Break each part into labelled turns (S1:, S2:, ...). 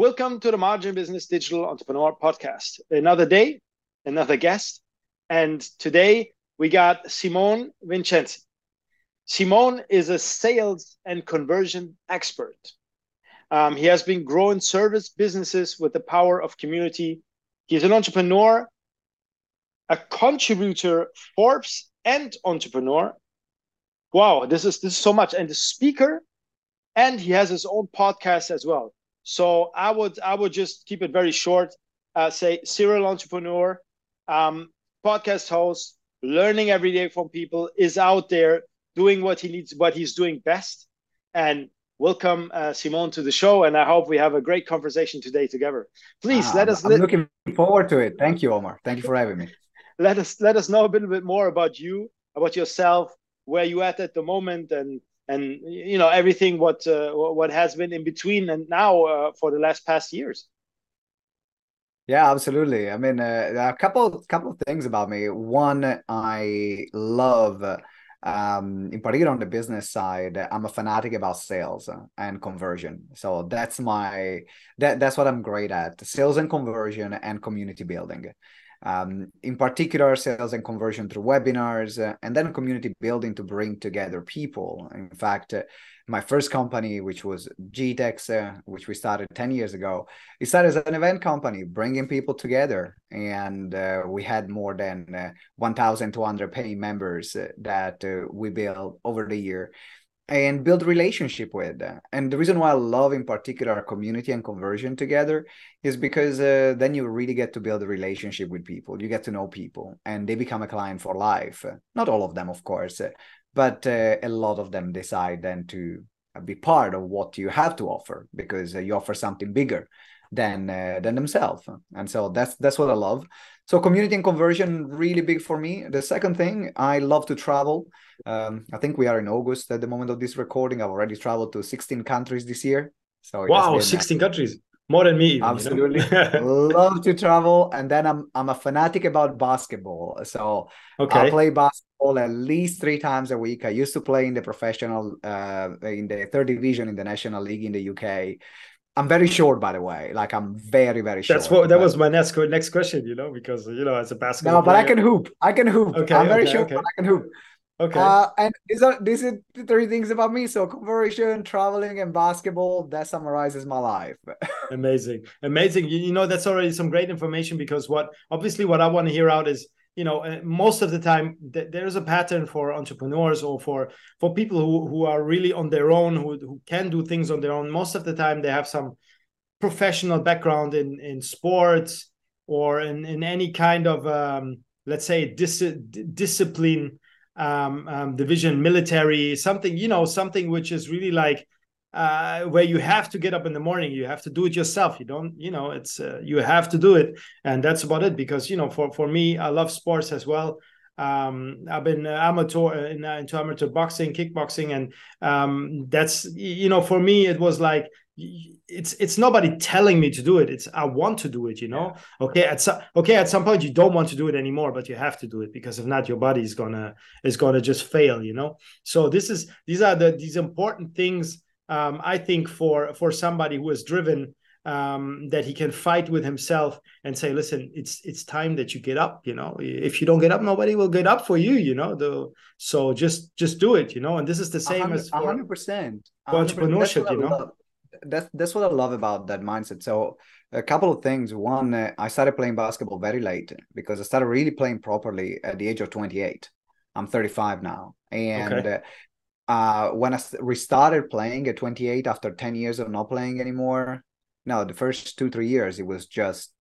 S1: Welcome to the Margin Business Digital Entrepreneur Podcast. Another day, another guest. And today we got Simone Vincenzi. Simone is a sales and conversion expert. Um, he has been growing service businesses with the power of community. He's an entrepreneur, a contributor, Forbes, and entrepreneur. Wow, this is this is so much. And the speaker, and he has his own podcast as well. So I would I would just keep it very short. Uh, say serial entrepreneur, um, podcast host, learning every day from people, is out there doing what he needs, what he's doing best. And welcome, uh, Simone, to the show. And I hope we have a great conversation today together. Please ah, let us.
S2: I'm looking forward to it. Thank you, Omar. Thank you for having me.
S1: Let us let us know a little bit more about you, about yourself, where you at at the moment, and and you know everything what uh, what has been in between and now uh, for the last past years.
S2: Yeah, absolutely. I mean, uh, a couple couple of things about me. One, I love, um, in particular on the business side, I'm a fanatic about sales and conversion. So that's my that that's what I'm great at: sales and conversion and community building. Um, in particular, sales and conversion through webinars, uh, and then community building to bring together people. In fact, uh, my first company, which was GTEX, uh, which we started 10 years ago, it started as an event company, bringing people together. And uh, we had more than uh, 1,200 paying members uh, that we built over the year and build relationship with. And the reason why I love in particular community and conversion together is because uh, then you really get to build a relationship with people. You get to know people and they become a client for life. Not all of them, of course, but uh, a lot of them decide then to be part of what you have to offer because uh, you offer something bigger than uh, than themselves and so that's that's what i love so community and conversion really big for me the second thing i love to travel um, i think we are in august at the moment of this recording i've already traveled to 16 countries this year
S1: so wow 16 countries more than me.
S2: Absolutely, you know? love to travel, and then I'm I'm a fanatic about basketball. So okay. I play basketball at least three times a week. I used to play in the professional, uh, in the third division in the National League in the UK. I'm very short, by the way. Like I'm very, very short.
S1: That's what that was my next next question. You know, because you know, as a basketball.
S2: No, but player... I can hoop. I can hoop. Okay, I'm very okay, short, okay. but I can hoop. Okay. Uh, and these are these are the three things about me. So conversion, traveling, and basketball. That summarizes my life.
S1: amazing, amazing. You, you know that's already some great information because what obviously what I want to hear out is you know most of the time th- there's a pattern for entrepreneurs or for for people who who are really on their own who who can do things on their own. Most of the time they have some professional background in in sports or in in any kind of um, let's say dis- discipline um, um, division, military, something you know, something which is really like uh, where you have to get up in the morning. You have to do it yourself. You don't, you know, it's uh, you have to do it, and that's about it. Because you know, for for me, I love sports as well. Um, I've been uh, amateur in, uh, into amateur boxing, kickboxing, and um, that's you know, for me, it was like it's it's nobody telling me to do it it's i want to do it you know yeah. okay at some okay at some point you don't want to do it anymore but you have to do it because if not your body is gonna is gonna just fail you know so this is these are the these important things um, i think for for somebody who is driven um, that he can fight with himself and say listen it's it's time that you get up you know if you don't get up nobody will get up for you you know the so just just do it you know and this is the same as
S2: for 100%
S1: for entrepreneurship you know
S2: that's that's what I love about that mindset. So a couple of things. One, uh, I started playing basketball very late because I started really playing properly at the age of 28. I'm 35 now, and okay. uh, uh, when I restarted playing at 28 after 10 years of not playing anymore, no, the first two three years it was just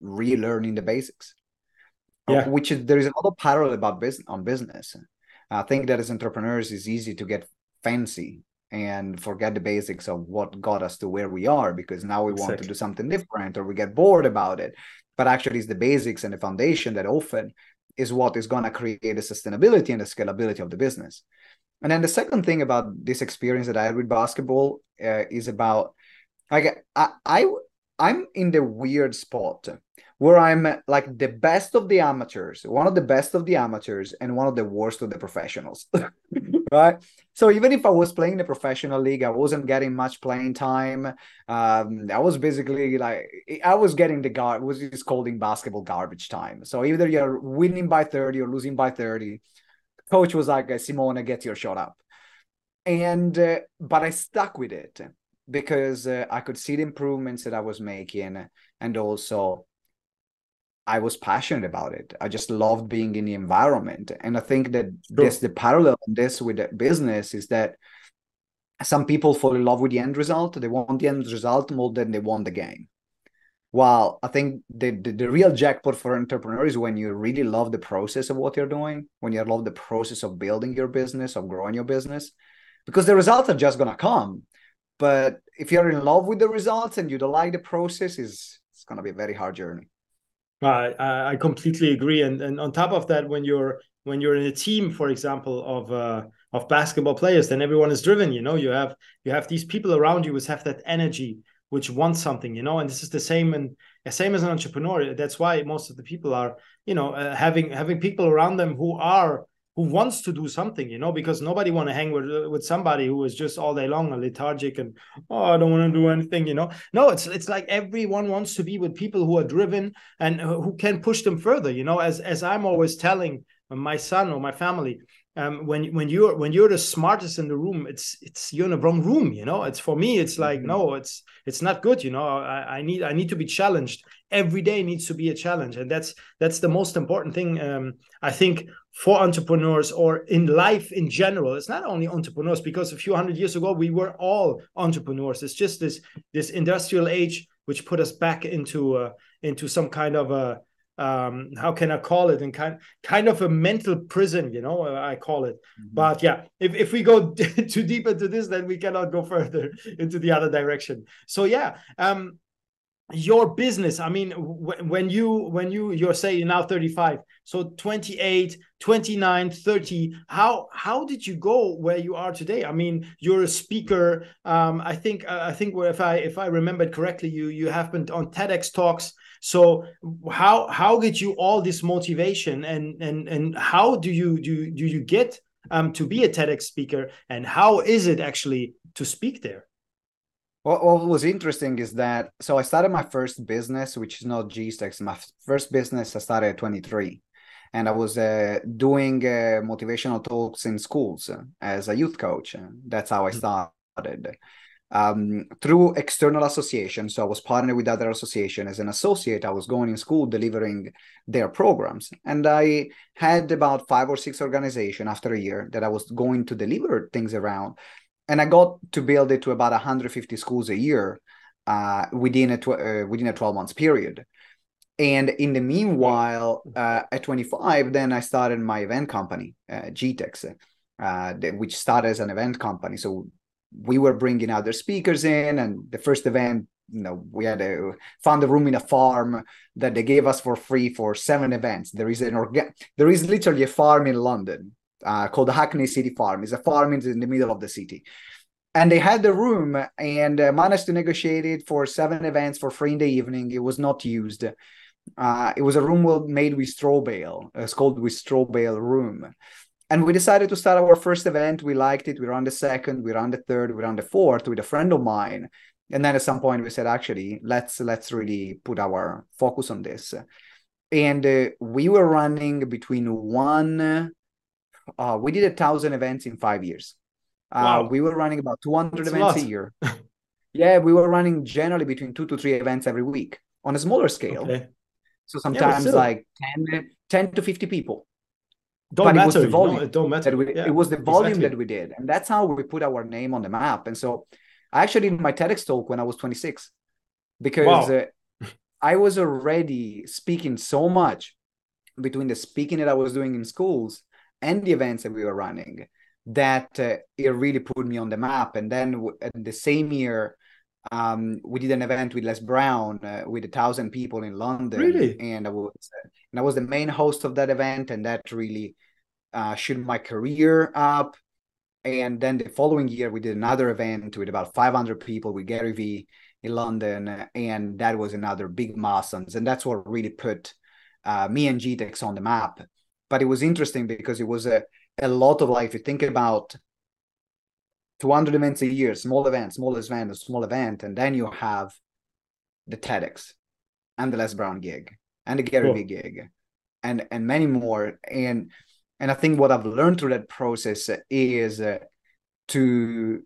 S2: relearning the basics. Uh, yeah, which is there is a lot of parallel about business on business. I think that as entrepreneurs, it's easy to get fancy and forget the basics of what got us to where we are because now we exactly. want to do something different or we get bored about it but actually it's the basics and the foundation that often is what is going to create the sustainability and the scalability of the business and then the second thing about this experience that i had with basketball uh, is about like I, I i'm in the weird spot where i'm like the best of the amateurs one of the best of the amateurs and one of the worst of the professionals right? So even if I was playing the professional league, I wasn't getting much playing time. Um, I was basically like I was getting the gar was just calling basketball garbage time. So either you're winning by 30 or losing by 30. Coach was like, Simone, get your shot up. And uh, but I stuck with it because uh, I could see the improvements that I was making, and also I was passionate about it. I just loved being in the environment. And I think that sure. this the parallel on this with the business is that some people fall in love with the end result. They want the end result more than they want the game. While I think the, the, the real jackpot for entrepreneurs is when you really love the process of what you're doing, when you love the process of building your business, of growing your business, because the results are just gonna come. But if you're in love with the results and you don't like the process, is it's gonna be a very hard journey.
S1: I, I completely agree. And and on top of that, when you're when you're in a team, for example, of uh, of basketball players, then everyone is driven. You know, you have you have these people around you which have that energy, which want something. You know, and this is the same and the same as an entrepreneur. That's why most of the people are, you know, uh, having having people around them who are who wants to do something, you know, because nobody want to hang with with somebody who is just all day long lethargic and oh, I don't want to do anything, you know. No, it's it's like everyone wants to be with people who are driven and who can push them further, you know. As as I'm always telling my son or my family, um, when when you're when you're the smartest in the room, it's it's you're in the wrong room, you know. It's for me, it's like mm-hmm. no, it's it's not good, you know. I, I need I need to be challenged every day needs to be a challenge, and that's that's the most important thing. Um, I think for entrepreneurs or in life in general, it's not only entrepreneurs because a few hundred years ago we were all entrepreneurs. It's just this this industrial age which put us back into uh, into some kind of a um how can i call it? And kind kind of a mental prison you know uh, i call it. Mm-hmm. but yeah if, if we go too deep into this then we cannot go further into the other direction. So yeah um your business i mean when you when you you're saying now 35 so 28 29 30 how how did you go where you are today? I mean you're a speaker. Um i think uh, i think if i if i remembered correctly you you have been on tedx talks so how how get you all this motivation and and and how do you do do you get um to be a TEDx speaker and how is it actually to speak there?
S2: What, what was interesting is that so I started my first business, which is not GTEX. My first business I started at 23 and I was uh, doing uh, motivational talks in schools as a youth coach. That's how I hmm. started um, through external association. So I was partnered with other association as an associate. I was going in school delivering their programs, and I had about five or six organization after a year that I was going to deliver things around, and I got to build it to about 150 schools a year uh, within a tw- uh, within a 12 months period. And in the meanwhile, uh, at 25, then I started my event company, uh, GTEX, uh, which started as an event company. So we were bringing other speakers in and the first event you know we had a found a room in a farm that they gave us for free for seven events. There is an organ there is literally a farm in london uh, called the hackney city farm. It's a farm in the middle of the city. And they had the room and uh, managed to negotiate it for seven events for free in the evening. It was not used. Uh, it was a room made with straw bale. It's called with straw bale room and we decided to start our first event. We liked it. We ran the second, we ran the third, we ran the fourth with a friend of mine. And then at some point we said, actually, let's let's really put our focus on this. And uh, we were running between one. Uh, we did a thousand events in five years. Uh, wow. We were running about 200 That's events a, a year. yeah, we were running generally between two to three events every week on a smaller scale. Okay. So sometimes yeah, like 10, 10 to 50 people
S1: don't but matter. It was the volume. Don't matter.
S2: We, yeah, it was the volume exactly. that we did, and that's how we put our name on the map. And so, I actually did my TEDx talk when I was 26, because wow. uh, I was already speaking so much between the speaking that I was doing in schools and the events that we were running that uh, it really put me on the map. And then w- the same year, um, we did an event with Les Brown uh, with a thousand people in London.
S1: Really?
S2: And I was and I was the main host of that event, and that really uh, shoot my career up. And then the following year, we did another event with about 500 people with Gary Vee in London, and that was another big milestone. And that's what really put uh, me and GTEX on the map. but it was interesting because it was a, a lot of like if you think about 200 events a year small event small event small event and then you have the TEDx and the Les Brown gig and the Gary cool. Vee gig and and many more. And and I think what I've learned through that process is uh, to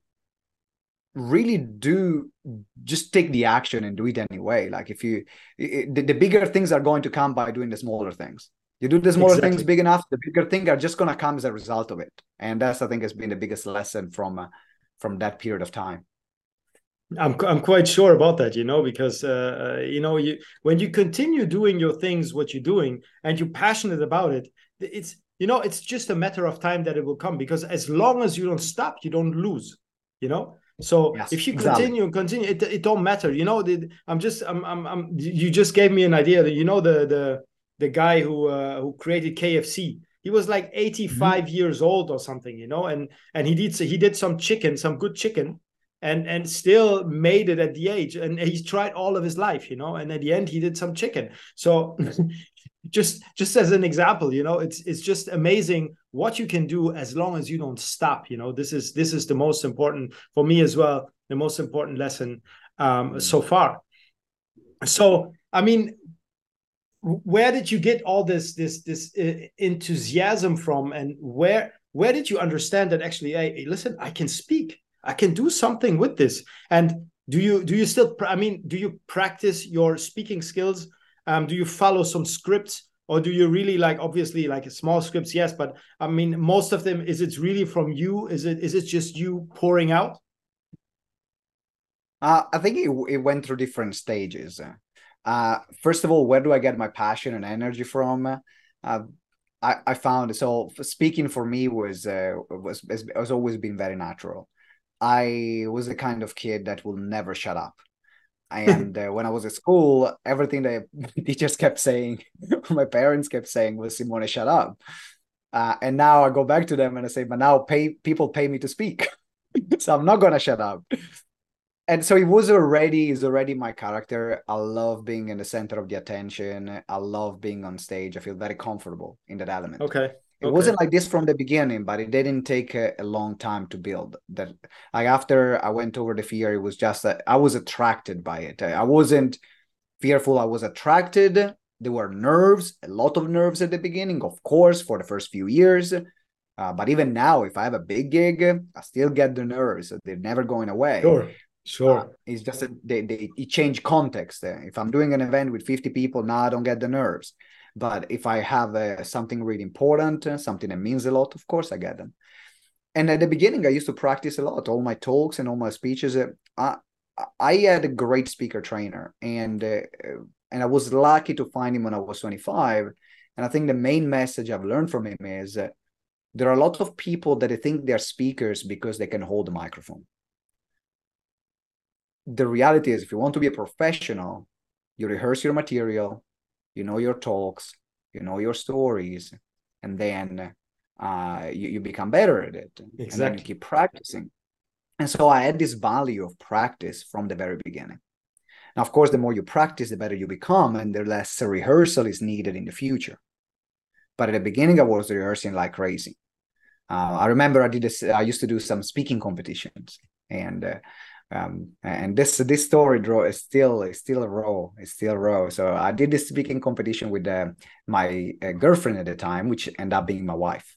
S2: really do just take the action and do it anyway. Like if you it, the, the, bigger things are going to come by doing the smaller things you do the smaller exactly. things big enough the bigger things are just going to come as a result of it and that's i think has been the biggest lesson from uh, from that period of time
S1: i'm i'm quite sure about that you know because uh, uh, you know you when you continue doing your things what you're doing and you're passionate about it it's you know it's just a matter of time that it will come because as long as you don't stop you don't lose you know so yes, if you continue and continue, it, it don't matter. You know, the, I'm just I'm, I'm I'm you just gave me an idea that you know the the the guy who uh, who created KFC. He was like 85 mm-hmm. years old or something, you know, and and he did he did some chicken, some good chicken, and and still made it at the age and he's tried all of his life you know and at the end he did some chicken so just just as an example you know it's it's just amazing what you can do as long as you don't stop you know this is this is the most important for me as well the most important lesson um so far so i mean where did you get all this this this uh, enthusiasm from? And where where did you understand that actually hey listen i can speak. I can do something with this. And do you do you still i mean do you practice your speaking skills? Um, do you follow some scripts? Or do you really like obviously like small scripts yes but i mean most of them is it really from you? Is it is it just you pouring out?
S2: Uh, i think it, it went through different stages uh, first of all where do i get my passion and energy from uh, I, I found so speaking for me was uh, was has always been very natural i was the kind of kid that will never shut up and uh, when I was at school, everything that teachers kept saying, my parents kept saying was Simone, shut up. Uh, and now I go back to them and I say, but now pay people pay me to speak, so I'm not gonna shut up. And so it was already is already my character. I love being in the center of the attention. I love being on stage. I feel very comfortable in that element.
S1: Okay.
S2: It okay. wasn't like this from the beginning, but it didn't take a, a, long time to build. That like after I went over the fear, it was just that I was attracted by it. I wasn't fearful. I was attracted. There were nerves, a lot of nerves at the beginning, of course, for the first few years. Uh, but even now, if I have a big gig, I still get the nerves. They're never going away.
S1: Sure. Sure. Uh,
S2: it's just that they, they it change context. If I'm doing an event with 50 people, now I don't get the nerves. But if I have uh, something really important, uh, something that means a lot, of course I get them. And at the beginning, I used to practice a lot. All my talks and all my speeches. Uh, I, I had a great speaker trainer, and uh, and I was lucky to find him when I was 25. And I think the main message I've learned from him is there are a lot of people that think they're speakers because they can hold a microphone. The reality is, if you want to be a professional, you rehearse your material, you know your talks you know your stories and then uh, you, you become better at it exactly. and then you keep practicing. And so i had this value of practice from the very beginning. Now of course the more you practice the better you become and the less rehearsal is needed in the future. But at the beginning i was rehearsing like crazy. Uh, i remember i did this i used to do some speaking competitions and uh, um, and this this story draw is still is still raw it's still raw. So i did this speaking competition with uh, my uh, girlfriend at the time which ended up being my wife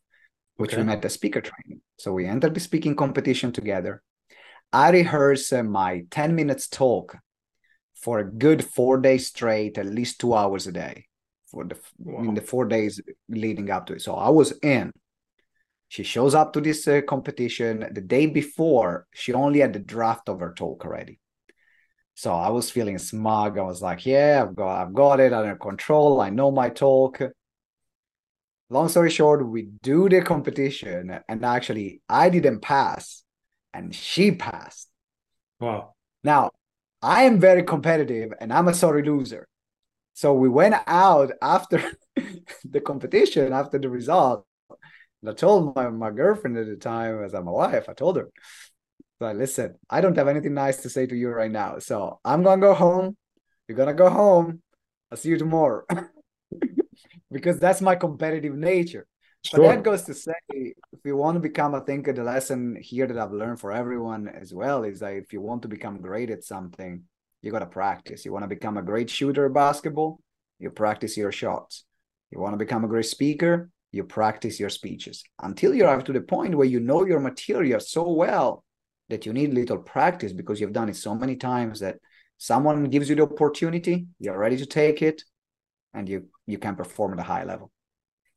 S2: which okay. we met at speaker training. So we entered the speaking competition together. I rehearsed uh, my 10 minutes talk for a good four days straight at least two hours a day for the wow. in the four days leading up to it. So i was in she shows up to this uh, competition the day before. She only had the draft of her talk already. So I was feeling smug. I was like, "Yeah, I've got, I've got it under control. I know my talk." Long story short, we do the competition, and actually, I didn't pass, and she passed.
S1: Wow!
S2: Now, I am very competitive, and I'm a sorry loser. So we went out after the competition, after the result, and I told my, my girlfriend at the time, as I'm wife, I told her, but listen, I don't have anything nice to say to you right now. So I'm gonna go home. You're gonna go home. I'll see you tomorrow. because that's my competitive nature. Sure. But that goes to say, if you want to become, I think the lesson here that I've learned for everyone as well is that if you want to become great at something, you got to practice. You want to become a great shooter basketball, you practice your shots. You want to become a great speaker, you practice your speeches until you arrive to the point where you know your material so well that you need little practice because you've done it so many times that someone gives you the opportunity, you're ready to take it, and you you can perform at a high level.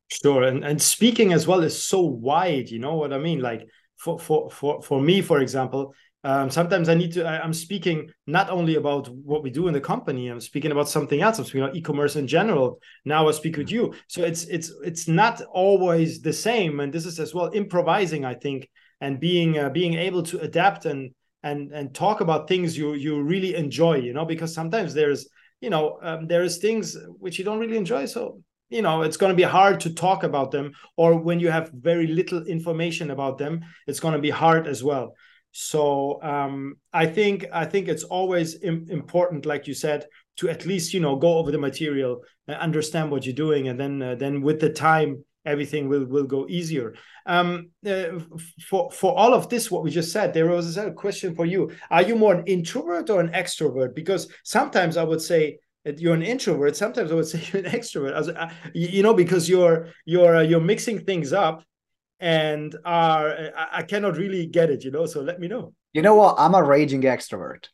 S1: Sure, and and speaking as well is so wide. You know what I mean? Like for for for for me, for example, um, sometimes I need to. I, am speaking not only about what we do in the company. I'm speaking about something else. I'm speaking about e-commerce in general. Now I speak with you. So it's it's it's not always the same. And this is as well improvising. I think and being uh, being able to adapt and and and talk about things you you really enjoy. You know, because sometimes there's you know um, there is things which you don't really enjoy. So you know it's going to be hard to talk about them. Or when you have very little information about them, it's going to be hard as well. So um, I think I think it's always Im- important, like you said, to at least you know go over the material, and understand what you're doing, and then uh, then with the time everything will will go easier. Um, uh, for for all of this, what we just said, there was a question for you: Are you more an introvert or an extrovert? Because sometimes I would say you're an introvert. Sometimes I would say you're an extrovert. As, uh, you know, because you're you're uh, you're mixing things up and are I cannot really get it, you know. So let me know.
S2: You know what? I'm a raging extrovert.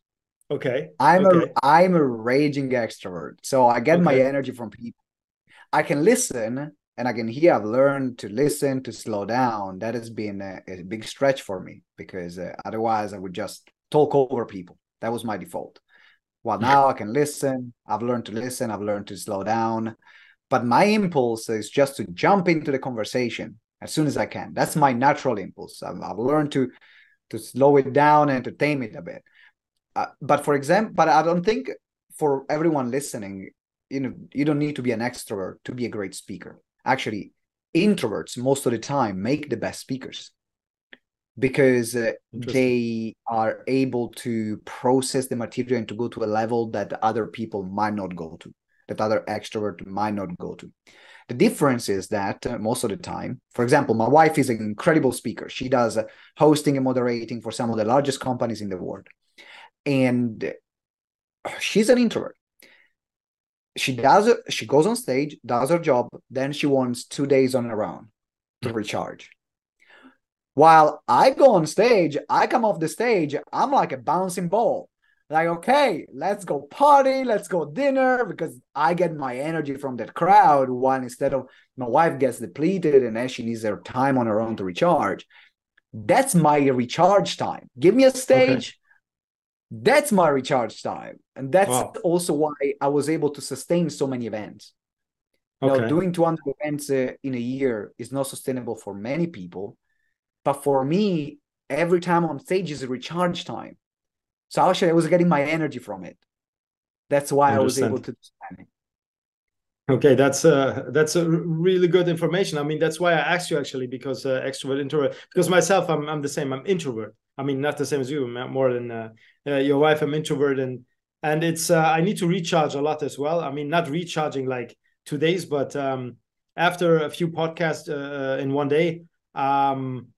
S1: Okay.
S2: I'm okay. a I'm a raging extrovert. So I get okay. my energy from people. I can listen and I can hear. I've learned to listen, to slow down. That has been a, a big stretch for me because uh, otherwise I would just talk over people. That was my default. Well, now I can listen. I've learned to listen. I've learned to slow down. But my impulse is just to jump into the conversation as soon as I can. That's my natural impulse. I've, I've learned to to slow it down and to tame it a bit. Uh, but for example, but I don't think for everyone listening, you know, you don't need to be an extrovert to be a great speaker. Actually, introverts most of the time make the best speakers because uh, they are able to process the material and to go to a level that other people might not go to, that other extrovert might not go to. The difference is that uh, most of the time, for example, my wife is an incredible speaker. She does uh, hosting and moderating for some of the largest companies in the world. And she's an introvert. She does she goes on stage, does her job, then she wants two days on her own to recharge. While I go on stage, I come off the stage, I'm like a bouncing ball like okay let's go party let's go dinner because i get my energy from that crowd. One instead of my wife gets depleted and then she needs her time on her own to recharge. That's my recharge time. Give me a stage. Okay. that's my recharge time. And that's wow. also why i was able to sustain so many events. Okay. now doing 200 events uh, in a year is not sustainable for many people. But for me every time on stage is a recharge time so actually, I was getting my energy from it. That's why I, was able to do
S1: Okay, that's uh that's a really good information. I mean, that's why I asked you actually because uh, extrovert introvert. Because myself, I'm I'm the same. I'm introvert. I mean, not the same as you. more than uh, uh, your wife. I'm introvert, and and it's uh, I need to recharge a lot as well. I mean, not recharging like two days, but um, after a few podcasts uh, uh in one day, um,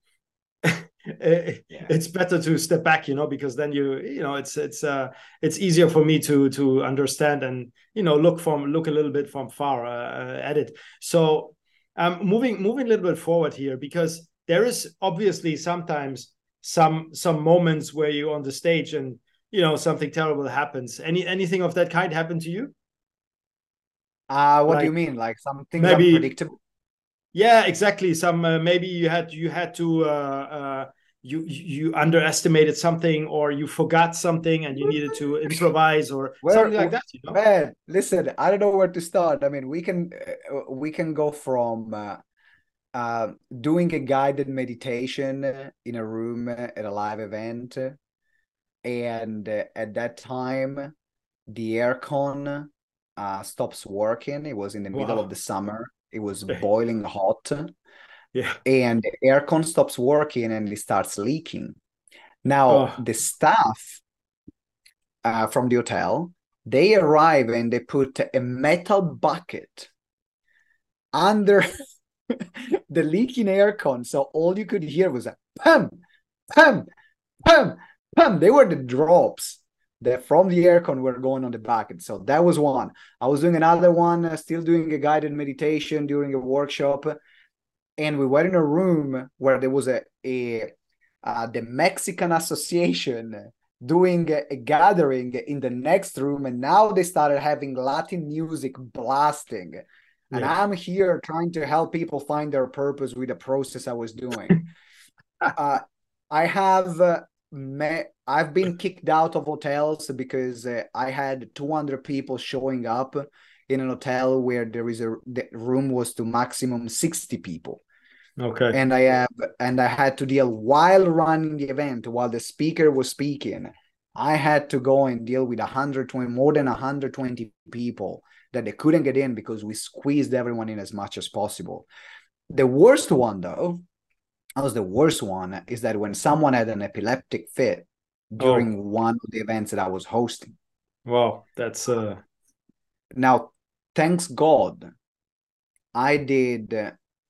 S1: yeah. it's better to step back you know because then you you know it's it's uh it's easier for me to to understand and you know look from look a little bit from far uh, at it. So um moving moving a little bit forward here because there is obviously sometimes some some moments where you're on the stage and you know something terrible happens. Any anything of that kind happen to you?
S2: Uh what like, do you mean? Like something maybe unpredictable
S1: yeah, exactly. Some uh, maybe you had you had to uh, uh, you you underestimated something or you forgot something and you needed to improvise or where, something like that. You know?
S2: Man, listen, I don't know where to start. I mean, we can uh, we can go from uh, uh, doing a guided meditation in a room at a live event, and at that time, the aircon stops working. It was in the middle of the summer it was boiling hot.
S1: Yeah.
S2: And the aircon stops working and it starts leaking. Now oh. the staff uh, from the hotel they arrive and they put a metal bucket under the leaking aircon. So all you could hear was a pam, pam, pam, pam. They were the drops that from the aircon were going on the back. And so that was one. I was doing another one, uh, still doing a guided meditation during a workshop. And we were in a room where there was a, a uh, the Mexican Association doing a, a, gathering in the next room. And now they started having Latin music blasting. And yeah. I'm here trying to help people find their purpose with the process I was doing. uh, I have uh, I've been kicked out of hotels because uh, I had 200 people showing up in an hotel where there is a the room was to maximum 60 people.
S1: Okay.
S2: And I have and I had to deal while running the event while the speaker was speaking. I had to go and deal with 120 more than 120 people that they couldn't get in because we squeezed everyone in as much as possible. The worst one though that was the worst one is that when someone had an epileptic fit during oh. one of the events that I was hosting.
S1: Wow, that's uh
S2: now thanks God I did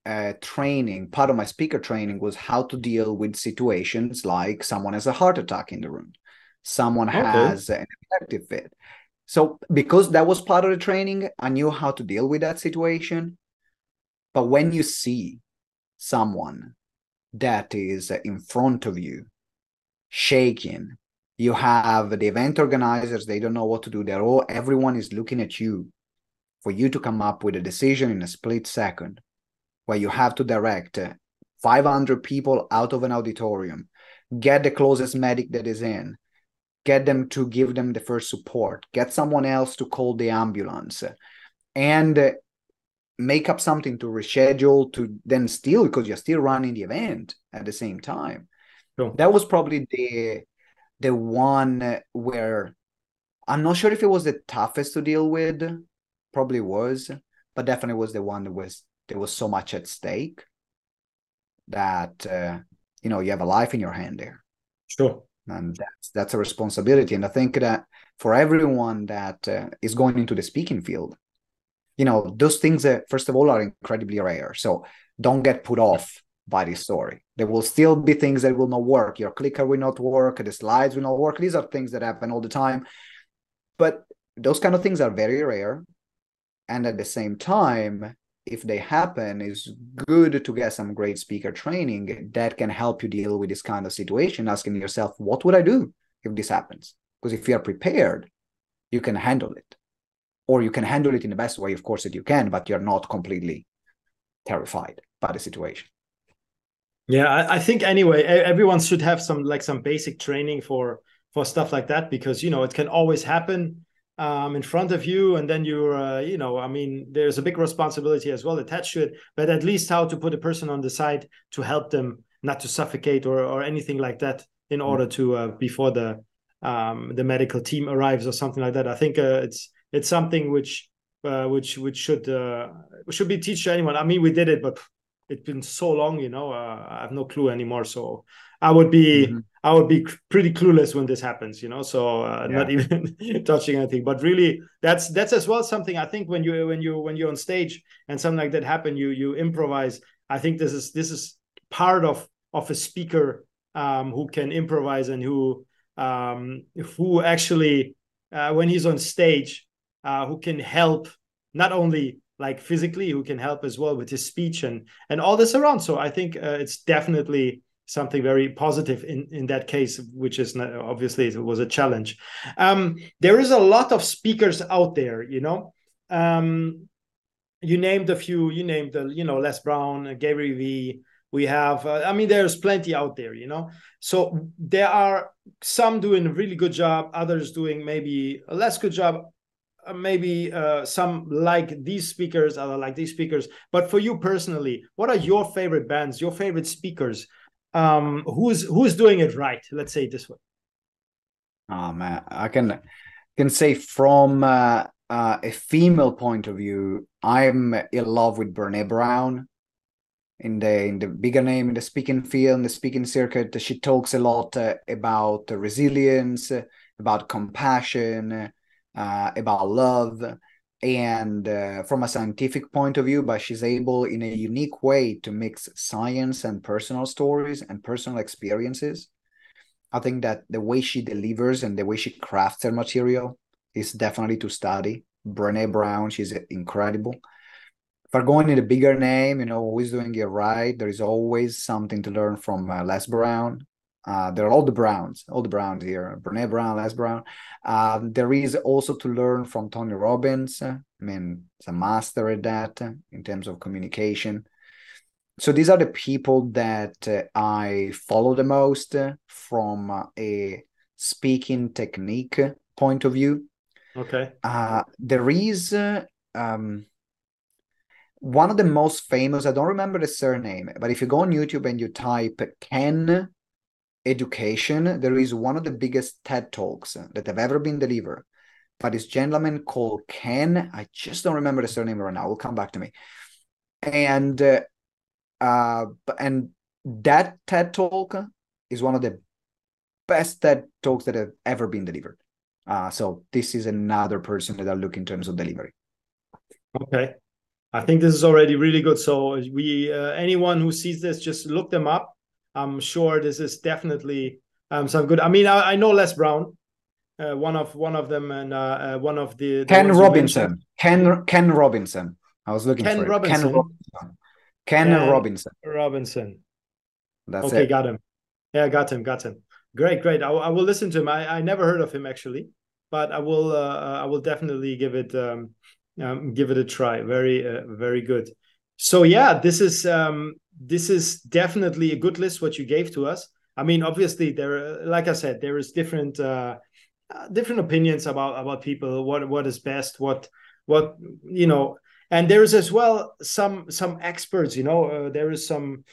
S2: a training, part of my speaker training was how to deal with situations like someone has a heart attack in the room, someone okay. has an epileptic fit. So because that was part of the training, I knew how to deal with that situation. But when you see someone that is in front of you, shaking. You have the event organizers, they don't know what to do. They're all, everyone is looking at you for you to come up with a decision in a split second where you have to direct 500 people out of an auditorium, get the closest medic that is in, get them to give them the first support, get someone else to call the ambulance, and make up something to reschedule to then still because you're still running the event at the same time. Sure. that was probably the the one where i'm not sure if it was the toughest to deal with probably was but definitely was the one that was there was so much at stake that uh, you know you have a life in your hand there.
S1: Sure.
S2: And that's that's a responsibility. And i think that for everyone that uh, is going into the speaking field you know those things first of all are incredibly rare. So don't get put off by this story. There will still be things that will not work. Your clicker will not work. The slides will not work. These are things that happen all the time. But those kind of things are very rare. And at the same time if they happen it's good to get some great speaker training that can help you deal with this kind of situation asking yourself what would i do if this happens? Because if you are prepared you can handle it or you can handle it in the best way, of course, that you can, but you're not completely terrified by the situation.
S1: Yeah, I, I think anyway, everyone should have some like some basic training for for stuff like that because you know it can always happen um, in front of you, and then you're uh, you know I mean there's a big responsibility as well attached to it, but at least how to put a person on the side to help them not to suffocate or or anything like that in order to uh, before the um, the medical team arrives or something like that. I think uh, it's it's something which uh, which which should uh, should be teach to anyone. I mean, we did it, but it's been so long, you know. Uh, I have no clue anymore. So I would be mm-hmm. I would be pretty clueless when this happens, you know. So uh, yeah. not even touching anything. But really, that's that's as well something I think when you when you when you're on stage and something like that happen, you you improvise. I think this is this is part of of a speaker um, who can improvise and who um, who actually uh, when he's on stage uh, who can help not only like physically, who can help as well with his speech and and all this around. So I think uh, it's definitely something very positive in in that case, which is not, obviously it was a challenge. Um, there is a lot of speakers out there, you know. Um, you named a few. You named the you know Les Brown, Gary Vee we have uh, i mean there's plenty out there you know so there are some doing a really good job others doing maybe a less good job maybe uh, some like these speakers, other like these speakers. But for you personally, what are your favorite bands, your favorite speakers? Um, who's who's doing it right? Let's say this way.
S2: Oh man, I can can say from uh, uh, a female point of view, I'm in love with Brene Brown. In the in the bigger name in the speaking field, in the speaking circuit, she talks a lot uh, about resilience, about compassion uh, about love. and uh, from a scientific point of view, but she's able in a unique way to mix science and personal stories and personal experiences. I think that the way she delivers and the way she crafts her material is definitely to study. Brene Brown, she's incredible. For going in a bigger name, you know, always doing it right, there is always something to learn from uh, Les Brown. Uh, there are all the Browns, all the Browns here. Brene Brown, Les Brown. Um, there is also to learn from Tony Robbins. I mean, he's a master at that in terms of communication. So these are the people that uh, I follow the most from a speaking technique point of view.
S1: Okay.
S2: Uh, there is um, one of the most famous. I don't remember the surname, but if you go on YouTube and you type Ken education, there is one of the biggest TED Talks that have ever been delivered by this gentleman called Ken. I just don't remember the surname right now. Will come back to me. And uh, uh, and that TED Talk is one of the best TED Talks that have ever been delivered. Uh, so this is another person that I look in terms of delivery.
S1: Okay. I think this is already really good. So we uh, anyone who sees this, just look them up I'm sure this is definitely um, some good. I mean, I, I know Les Brown, uh, one of one of them, and uh, uh, one of the, the
S2: Ken Robinson. Ken Ken Robinson. I was looking
S1: Ken
S2: for
S1: Robinson.
S2: Ken Robinson. Ken, Ken Robinson.
S1: Robinson.
S2: That's
S1: okay,
S2: it.
S1: got him. Yeah, got him. Got him. Great, great. I, I will listen to him. I, I never heard of him actually, but I will. Uh, I will definitely give it um, um give it a try. Very, uh, very good. So yeah, this is um, this is definitely a good list what you gave to us. I mean, obviously there, like I said, there is different uh, uh, different opinions about about people what what is best, what what you know, and there is as well some some experts. You know, uh, there is some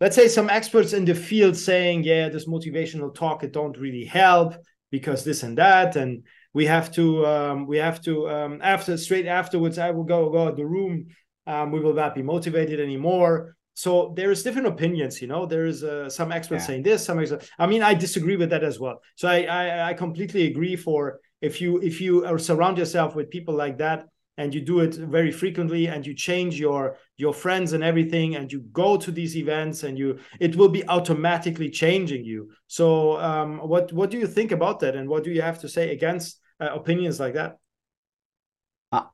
S1: let's say some experts in the field saying, yeah, this motivational talk it don't really help because this and that, and we have to um, we have to um, after straight afterwards I will go go out the room. Um, we will not be motivated anymore. So there's different opinions you know there's uh, some experts yeah. saying this some experts, i mean i disagree with that as well. So I, I, I completely agree for if you if you surround yourself with people like that and you do it very frequently and you change your your friends and everything and you go to these events and you it will be automatically changing you. So um, what what do you think about that and what do you have to say against uh, opinions like that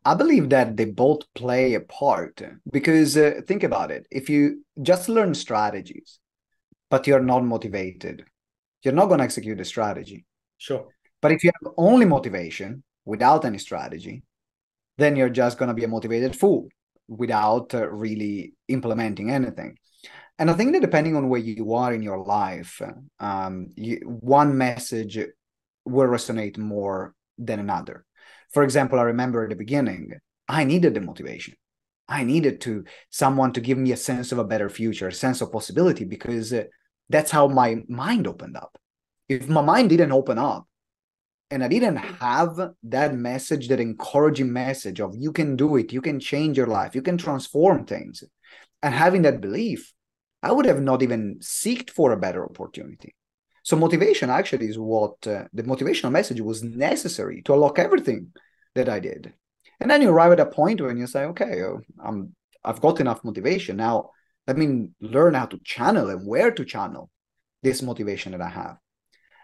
S2: I believe that they both play a part because uh, think about it. If you just learn strategies, but you're not motivated, you're not going to execute the strategy.
S1: Sure.
S2: But if you have only motivation without any strategy, then you're just going to be a motivated fool without uh, really implementing anything. And I think that depending on where you are in your life, um, you, one message will resonate more than another for example, I remember at the beginning, I needed the motivation. I needed to someone to give me a sense of a better future, a sense of possibility, because uh, that's how my mind opened up. If my mind didn't open up, and I didn't have that message, that encouraging message of you can do it, you can change your life, you can transform things, and having that belief, I would have not even seeked for a better opportunity. So motivation actually is what uh, the motivational message was necessary to unlock everything that I did. And then you arrive at a point when you say, okay, oh, I'm I've got enough motivation now. Let me learn how to channel and where to channel this motivation that I have.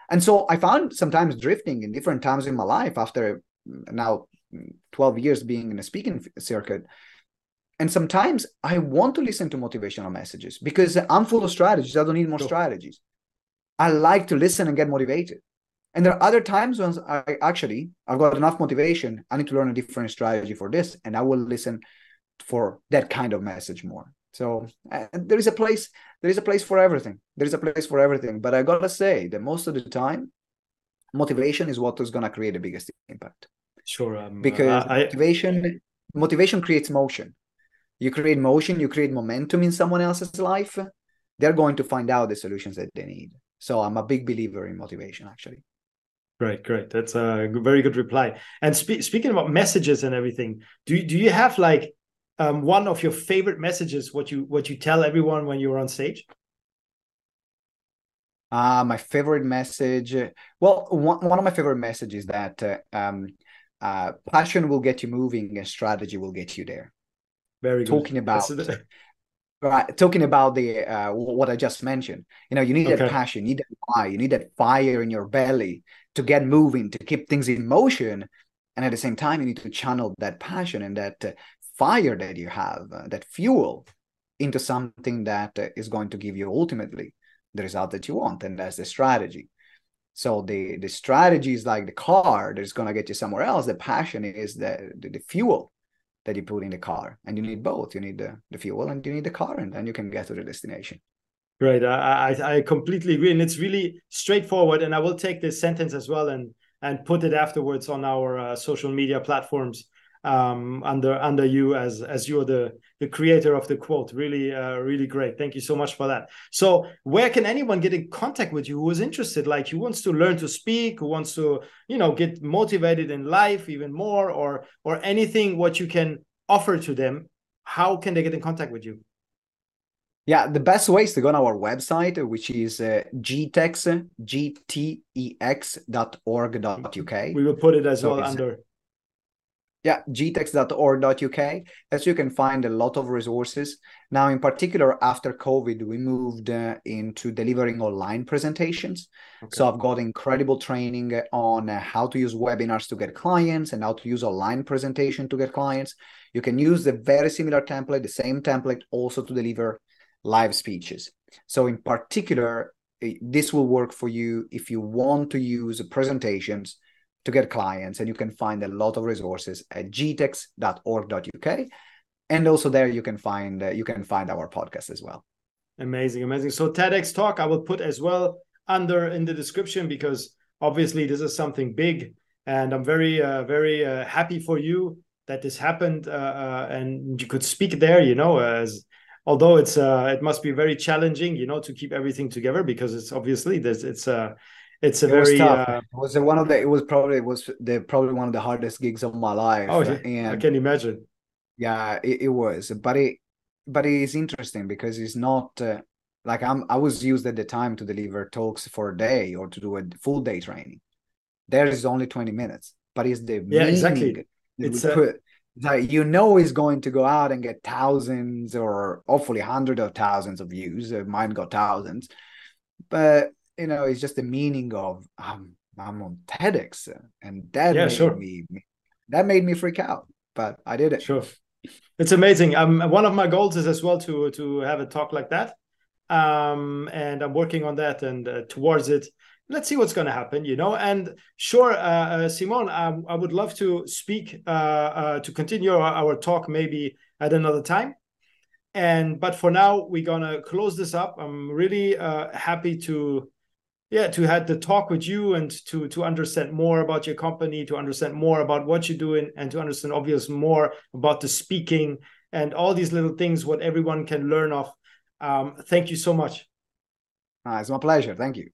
S2: And so I found sometimes drifting in different times in my life after now 12 years being in a speaking circuit. And sometimes I want to listen to motivational messages because I'm full of strategies. I don't need more sure. strategies. I like to listen and get motivated. And there are other times when I actually I've got enough motivation. I need to learn a different strategy for this, and I will listen for that kind of message more. So uh, there is a place. There is a place for everything. There is a place for everything. But I gotta say that most of the time, motivation is what is gonna create the biggest impact.
S1: Sure. Um,
S2: because I, motivation motivation creates motion. You create motion. You create momentum in someone else's life. They're going to find out the solutions that they need. So I'm a big believer in motivation, actually.
S1: Great, great. That's a very good reply. And spe- speaking about messages and everything, do do you have like um, one of your favorite messages? What you what you tell everyone when you're on stage?
S2: Uh, my favorite message. Well, one, one of my favorite messages that uh, um, uh, passion will get you moving and strategy will get you there
S1: very
S2: good. talking about right talking about the uh, what i just mentioned you know you need okay. that passion you need that fire, you need that fire in your belly to get moving to keep things in motion and at the same time you need to channel that passion and that uh, fire that you have uh, that fuel into something that uh, is going to give you ultimately the result that you want and that's the strategy so the the strategy is like the car that's going to get you somewhere else the passion is the, the, the fuel that you put in the car and you need both. You need the, the fuel and you need the car and then you can get to the destination.
S1: Right, I, I completely agree, and it's really straightforward. And I will take this sentence as well and and put it afterwards on our uh, social media platforms um, under under you as as you're the the creator of the quote. Really, uh, really great. Thank you so much for that. So, where can anyone get in contact with you who is interested, like who wants to learn to speak, who wants to you know get motivated in life even more, or or anything what you can offer to them? How can they get in contact with you?
S2: Yeah, the best way is to go on our website, which is uh, gtex, gtex.org.uk.
S1: We will put it as so well under
S2: yeah, gtex.org.uk. As you can find a lot of resources. Now, in particular, after COVID, we moved uh, into delivering online presentations. Okay. So I've got incredible training on uh, how to use webinars to get clients and how to use online presentation to get clients. You can use the very similar template, the same template also to deliver live speeches. So in particular, this will work for you if you want to use presentations to get clients and you can find a lot of resources at gtex.org.uk and also there you can find uh, you can find our podcast as well.
S1: Amazing amazing. So tedx talk i will put as well under in the description because obviously this is something big and i'm very uh, very uh, happy for you that this happened uh, uh, and you could speak there you know as although it's uh, it must be very challenging you know to keep everything together because it's obviously there's it's uh it's a it very
S2: tough. Uh, it was one of the it was probably it was the probably one of the hardest gigs of my life
S1: oh and i can imagine.
S2: Yeah it, it was but it but it is interesting because it's not uh, like i'm i was used at the time to deliver talks for a day or to do a full day training. There is only 20 minutes but it's the
S1: yeah exactly.
S2: it's a, put, like you know is going to go out and get thousands or hopefully hundreds of thousands of views. Uh, mine got thousands, but you know, it's just the meaning of um, I'm on TEDx, and that yeah, made sure. me that made me freak out. But I did it.
S1: Sure, it's amazing. Um, one of my goals is as well to to have a talk like that, um, and I'm working on that and uh, towards it. Let's see what's going to happen, you know. And sure, uh, uh, Simon, um, I would love to speak uh, uh, to continue our, our talk maybe at another time and but for now we're gonna close this up i'm really uh, happy to yeah to have the talk with you and to to understand more about your company to understand more about what you're doing and to understand obviously more about the speaking and all these little things what everyone can learn of. Um, thank you so much.
S2: Uh, it's my pleasure. Thank you